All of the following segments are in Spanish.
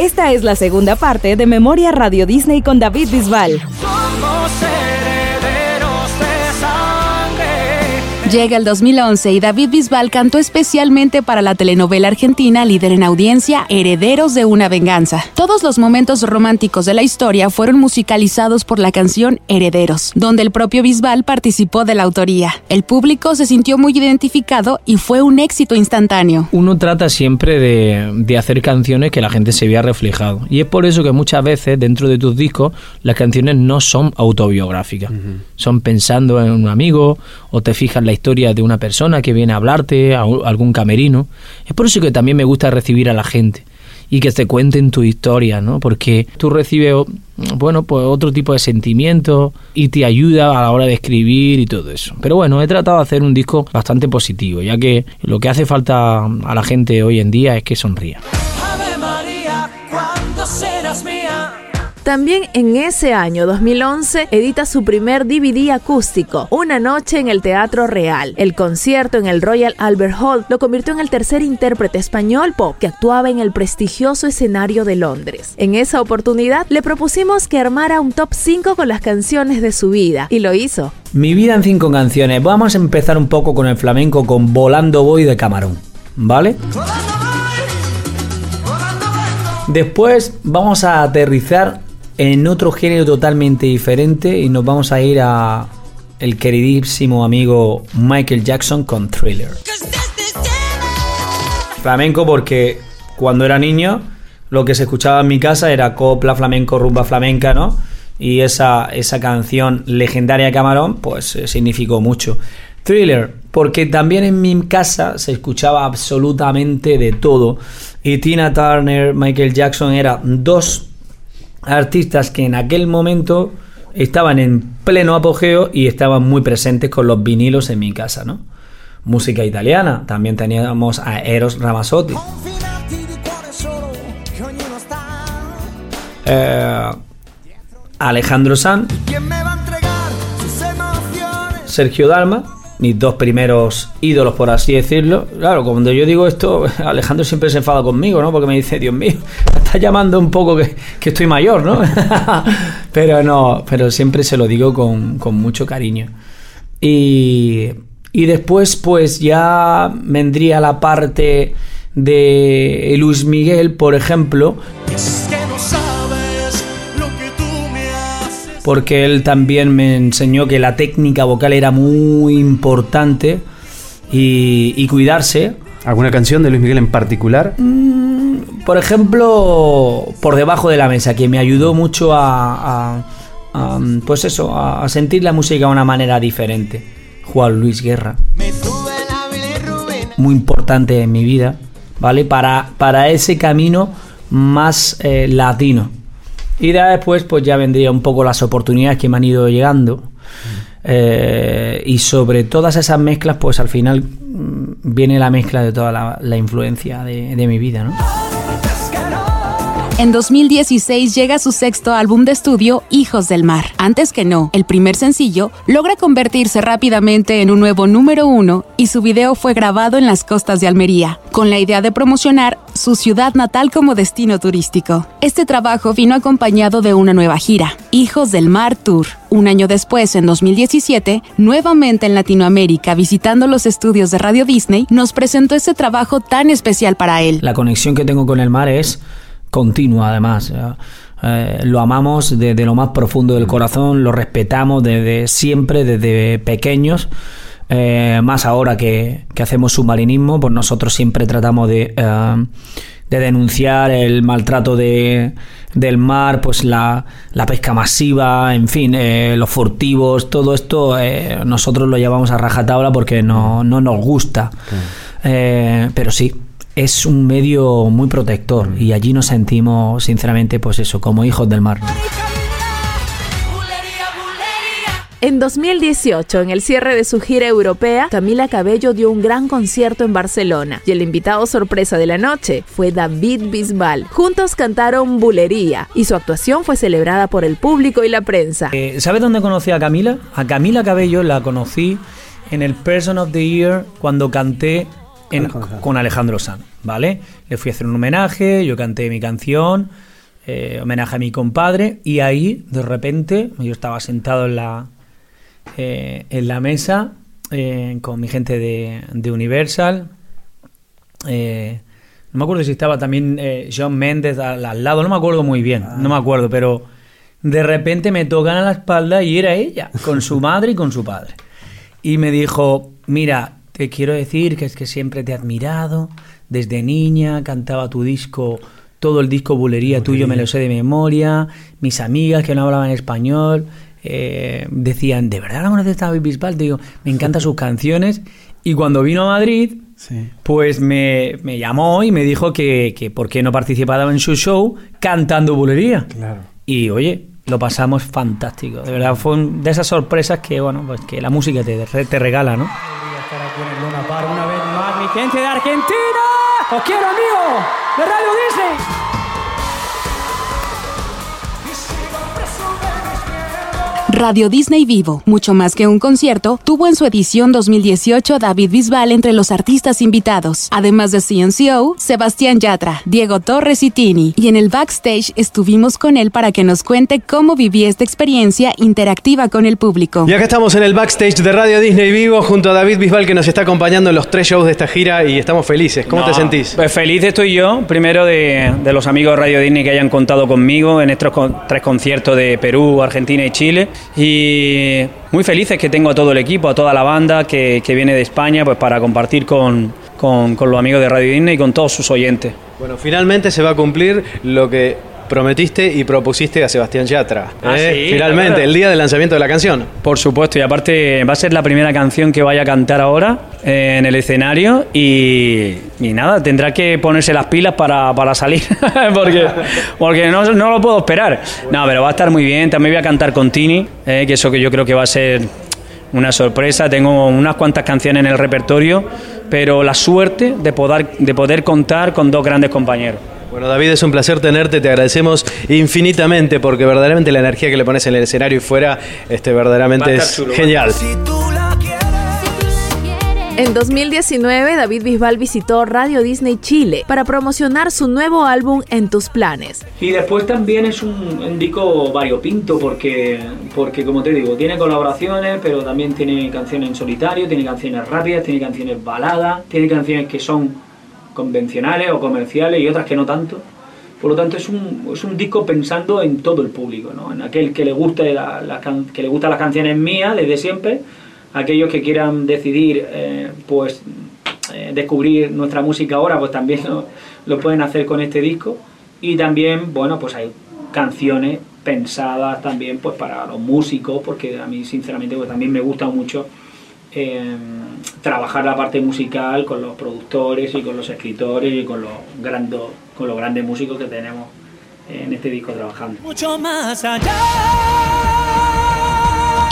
Esta es la segunda parte de Memoria Radio Disney con David Bisbal. Llega el 2011 y David Bisbal cantó especialmente para la telenovela argentina líder en audiencia Herederos de una venganza. Todos los momentos románticos de la historia fueron musicalizados por la canción Herederos, donde el propio Bisbal participó de la autoría. El público se sintió muy identificado y fue un éxito instantáneo. Uno trata siempre de, hacer canciones que la gente se vea reflejado. Y es por eso que muchas veces dentro de tus discos las canciones no son autobiográficas. Son pensando en un amigo o te fijas la historia de una persona que viene a hablarte, algún camerino. Es por eso que también me gusta recibir a la gente y que te cuenten tu historia, ¿no? Porque tú recibes, bueno, pues otro tipo de sentimientos y te ayuda a la hora de escribir y todo eso. Pero bueno, he tratado de hacer un disco bastante positivo, ya que lo que hace falta a la gente hoy en día es que sonría. También en ese año 2011 edita su primer DVD acústico, Una noche en el Teatro Real. El concierto en el Royal Albert Hall lo convirtió en el tercer intérprete español pop que actuaba en el prestigioso escenario de Londres. En esa oportunidad le propusimos que armara un top 5 con las canciones de su vida y lo hizo. Mi vida en 5 canciones. Vamos a empezar un poco con el flamenco con Volando Voy de Camarón, ¿vale? Después vamos a aterrizar en otro género totalmente diferente y nos vamos a ir a el queridísimo amigo Michael Jackson con Thriller. Flamenco porque cuando era niño lo que se escuchaba en mi casa era copla, flamenco, rumba flamenca, ¿no? Y esa, esa canción legendaria Camarón pues eh, significó mucho. Thriller, porque también en mi casa se escuchaba absolutamente de todo. Y Tina Turner, Michael Jackson eran dos artistas que en aquel momento estaban en pleno apogeo y estaban muy presentes con los vinilos en mi casa, ¿no? Música italiana, también teníamos a Eros Ramazzotti. Eh, Alejandro Sanz, Sergio Dalma, mis dos primeros ídolos, por así decirlo. Claro, cuando yo digo esto, Alejandro siempre se enfada conmigo, ¿no? Porque me dice, Dios mío, está llamando un poco que, estoy mayor, ¿no? pero no, pero siempre se lo digo con, mucho cariño. Y, y después, pues ya vendría la parte de Luis Miguel, por ejemplo. Porque él también me enseñó que la técnica vocal era muy importante y, cuidarse. ¿Alguna canción de Luis Miguel en particular? Mm, por ejemplo, Por debajo de la mesa, que me ayudó mucho a, pues eso, a, sentir la música de una manera diferente. Juan Luis Guerra. Muy importante en mi vida, ¿vale? Para, para ese camino más eh, latino. Y después, pues ya vendría un poco las oportunidades que me han ido llegando. Eh, y sobre todas esas mezclas, pues al final mm, viene la mezcla de toda la, influencia de, de mi vida, ¿no? En 2016 llega su sexto álbum de estudio, Hijos del Mar. Antes que no, el primer sencillo logra convertirse rápidamente en un nuevo número uno y su video fue grabado en las costas de Almería, con la idea de promocionar su ciudad natal como destino turístico. Este trabajo vino acompañado de una nueva gira, Hijos del Mar Tour. Un año después, en 2017, nuevamente en Latinoamérica, visitando los estudios de Radio Disney, nos presentó ese trabajo tan especial para él. La conexión que tengo con el mar es continua además. Eh, lo amamos desde lo más profundo del corazón, lo respetamos desde siempre, desde pequeños. Eh, más ahora que, hacemos submarinismo, pues nosotros siempre tratamos de, eh, de denunciar el maltrato de, del mar, pues la, la pesca masiva, en fin, los furtivos, todo esto nosotros lo llevamos a rajatabla porque no, no nos gusta. pero sí, es un medio muy protector y allí nos sentimos, sinceramente, pues eso, como hijos del mar. En 2018, en el cierre de su gira europea, Camila Cabello dio un gran concierto en Barcelona y el invitado sorpresa de la noche fue David Bisbal. Juntos cantaron Bulería y su actuación fue celebrada por el público y la prensa. Eh, ¿Sabes dónde conocí a Camila? A Camila Cabello la conocí en el Person of the Year cuando canté en- con Alejandro Sanz, ¿vale? Le fui a hacer un homenaje, yo canté mi canción, eh, homenaje a mi compadre, y ahí, de repente, yo estaba sentado en la, eh, en la mesa eh, con mi gente de, de Universal. no me acuerdo si estaba también John Méndez al, al lado, no me acuerdo muy bien, no me acuerdo, pero de repente me tocan a la espalda y era ella, con su madre y con su padre. Y me dijo, mira, te quiero decir que es que siempre te he admirado, desde niña cantaba tu disco, todo el disco bulería tuyo me lo sé de memoria, mis amigas que no hablaban español eh, decían, ¿de verdad la conoces a Bisbal? Te digo, me encantan sus canciones. Y cuando vino a Madrid, Sí. pues me, me llamó y me dijo que, que por qué no participaba en su show cantando bulería. Claro. Y oye, lo pasamos fantástico. De verdad, fue un- de esas sorpresas que, bueno, pues que la música te, te regala, ¿no? Aquí en el Luna Park una vez más, mi gente de Argentina. Os quiero, amigo, de Radio Disney. Radio Disney Vivo, mucho más que un concierto, tuvo en su edición 2018 a David Bisbal entre los artistas invitados, además de CNCO, Sebastián Yatra, Diego Torres y Tini. Y en el backstage estuvimos con él para que nos cuente cómo vivía esta experiencia interactiva con el público. Y acá estamos en el backstage de Radio Disney Vivo junto a David Bisbal que nos está acompañando en los tres shows de esta gira y estamos felices. ¿Cómo te sentís? Pues feliz estoy yo, primero de, de los amigos de Radio Disney que hayan contado conmigo en estos con- tres conciertos de Perú, Argentina y Chile. Y muy felices que tengo a todo el equipo, a toda la banda que, que viene de España pues para compartir con, con- con los amigos de Radio Disney y con todos sus oyentes. Bueno, finalmente se va a cumplir lo que prometiste y propusiste a Sebastián Yatra. Ah, ¿eh? sí, finalmente, claro. el día del lanzamiento de la canción. Por supuesto, y aparte va a ser la primera canción que vaya a cantar ahora eh, en el escenario y, y nada, tendrá que ponerse las pilas para, para salir, porque, porque no, no lo puedo esperar. No, pero va a estar muy bien, también voy a cantar con Tini, eh, que eso que yo creo que va a ser una sorpresa, tengo unas cuantas canciones en el repertorio, pero la suerte de poder, de poder contar con dos grandes compañeros. Bueno, David, es un placer tenerte, te agradecemos infinitamente porque verdaderamente la energía que le pones en el escenario y fuera, este, verdaderamente es chulo, genial. En 2019, David Bisbal visitó Radio Disney Chile para promocionar su nuevo álbum En tus planes. Y después también es un, un disco variopinto porque, porque, como te digo, tiene colaboraciones, pero también tiene canciones en solitario, tiene canciones rápidas, tiene canciones baladas, tiene canciones que son convencionales o comerciales y otras que no tanto. Por lo tanto, es un, es un disco pensando en todo el público, ¿no? en aquel que le, guste la- que le gustan las canciones mías desde siempre, aquellos que quieran decidir eh, pues eh, descubrir nuestra música ahora, pues también lo, lo pueden hacer con este disco. Y también, bueno, pues hay canciones pensadas también pues para los músicos, porque a mí sinceramente pues, también me gusta mucho eh, trabajar la parte musical con los productores y con los escritores y con los, grando- con los grandes músicos que tenemos en este disco trabajando. Mucho más allá.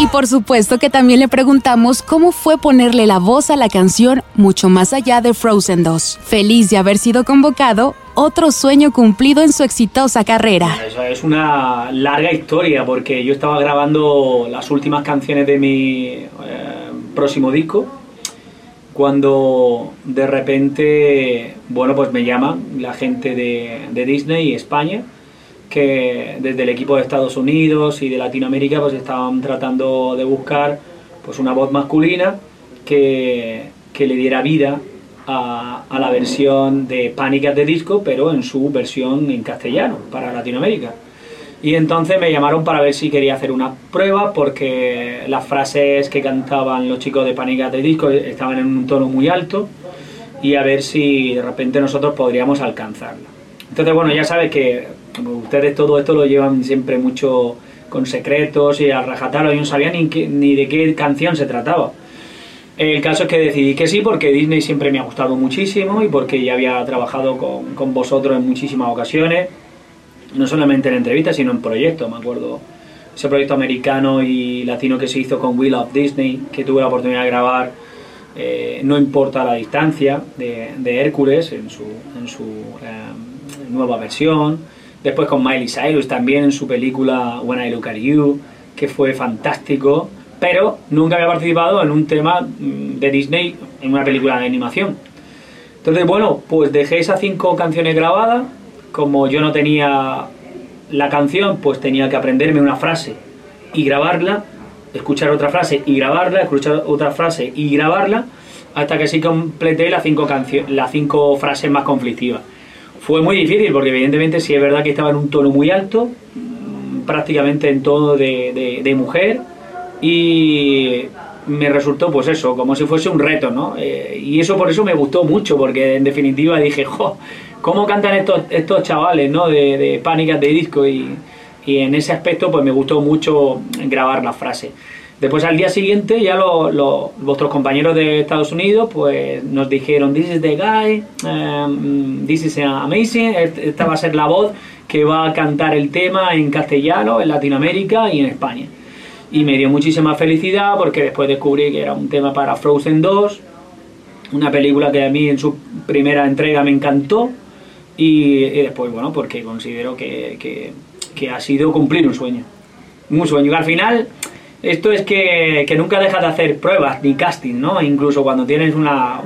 Y por supuesto que también le preguntamos cómo fue ponerle la voz a la canción Mucho más allá de Frozen 2. Feliz de haber sido convocado, otro sueño cumplido en su exitosa carrera. Es una larga historia porque yo estaba grabando las últimas canciones de mi eh, próximo disco cuando de repente, bueno, pues me llaman la gente de, de Disney y España que desde el equipo de Estados Unidos y de Latinoamérica pues estaban tratando de buscar pues una voz masculina que, que le diera vida a, la versión de Pánicas de Disco, pero en su versión en castellano para Latinoamérica. Y entonces me llamaron para ver si quería hacer una prueba porque las frases que cantaban los chicos de Pánicas de Disco estaban en un tono muy alto y a ver si de repente nosotros podríamos alcanzarlo. Entonces, bueno, ya sabes que ustedes todo esto lo llevan siempre mucho con secretos y a rajatabla, yo no sabía ni de qué canción se trataba. El caso es que decidí que sí, porque Disney siempre me ha gustado muchísimo y porque ya había trabajado con, con vosotros en muchísimas ocasiones, no solamente en entrevistas, sino en proyectos. Me acuerdo ese proyecto americano y latino que se hizo con Will of Disney, que tuve la oportunidad de grabar, eh, no importa la distancia, de, de Hércules en su, en su eh, nueva versión. Después con Miley Cyrus también en su película When I Look at You, que fue fantástico, pero nunca había participado en un tema mm, de Disney en una película de animación. Entonces, bueno, pues dejé esas cinco canciones grabadas. Como yo no tenía la canción, pues tenía que aprenderme una frase y grabarla, escuchar otra frase y grabarla, escuchar otra frase y grabarla, hasta que sí completé las cinco, las cinco frases más conflictivas. Fue muy difícil porque evidentemente sí es verdad que estaba en un tono muy alto, mm, prácticamente en tono de, de, mujer, y me resultó pues eso, como si fuese un reto, ¿no? Eh, y eso por eso me gustó mucho, porque en definitiva dije, jo, ¿cómo cantan estos, estos chavales, ¿no? De, de pánicas de disco y, y en ese aspecto pues me gustó mucho grabar la frase. Después al día siguiente ya lo, vuestros compañeros de Estados Unidos pues nos dijeron this is the guy, um, this is amazing, esta va a ser la voz que va a cantar el tema en castellano, en Latinoamérica y en España. Y me dio muchísima felicidad porque después descubrí que era un tema para Frozen 2, una película que a mí en su primera entrega me encantó y, después, bueno, porque considero que, que, que ha sido cumplir un sueño. Un sueño. Y al final esto es que, nunca dejas de hacer pruebas ni casting, ¿no? Incluso cuando tienes una,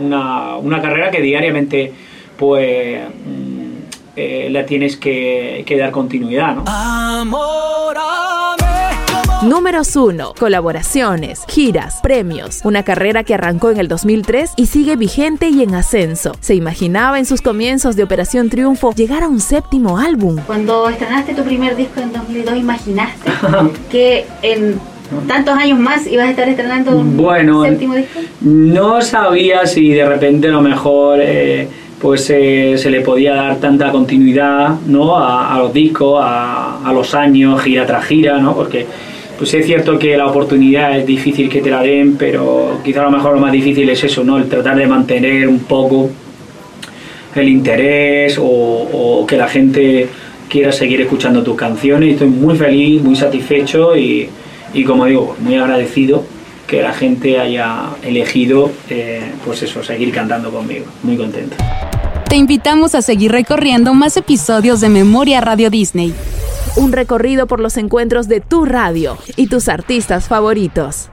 carrera que diariamente, pues, mm, eh, la tienes que, dar continuidad, ¿no? Números 1. Colaboraciones, giras, premios. Una carrera que arrancó en el 2003 y sigue vigente y en ascenso. Se imaginaba en sus comienzos de Operación Triunfo llegar a un séptimo álbum. Cuando estrenaste tu primer disco en 2002, ¿imaginaste que en tantos años más ibas a estar estrenando un bueno, séptimo disco? No sabía si de repente a lo mejor eh, pues eh, se le podía dar tanta continuidad ¿no? a, los discos, a, a, los años, gira tras gira, ¿no? porque pues es cierto que la oportunidad es difícil que te la den, pero quizá a lo mejor lo más difícil es eso, ¿no? el tratar de mantener un poco el interés o, o que la gente quiera seguir escuchando tus canciones. Estoy muy feliz, muy satisfecho y, y como digo, muy agradecido que la gente haya elegido, eh, pues eso, seguir cantando conmigo. Muy contento. Te invitamos a seguir recorriendo más episodios de Memoria Radio Disney. Un recorrido por los encuentros de tu radio y tus artistas favoritos.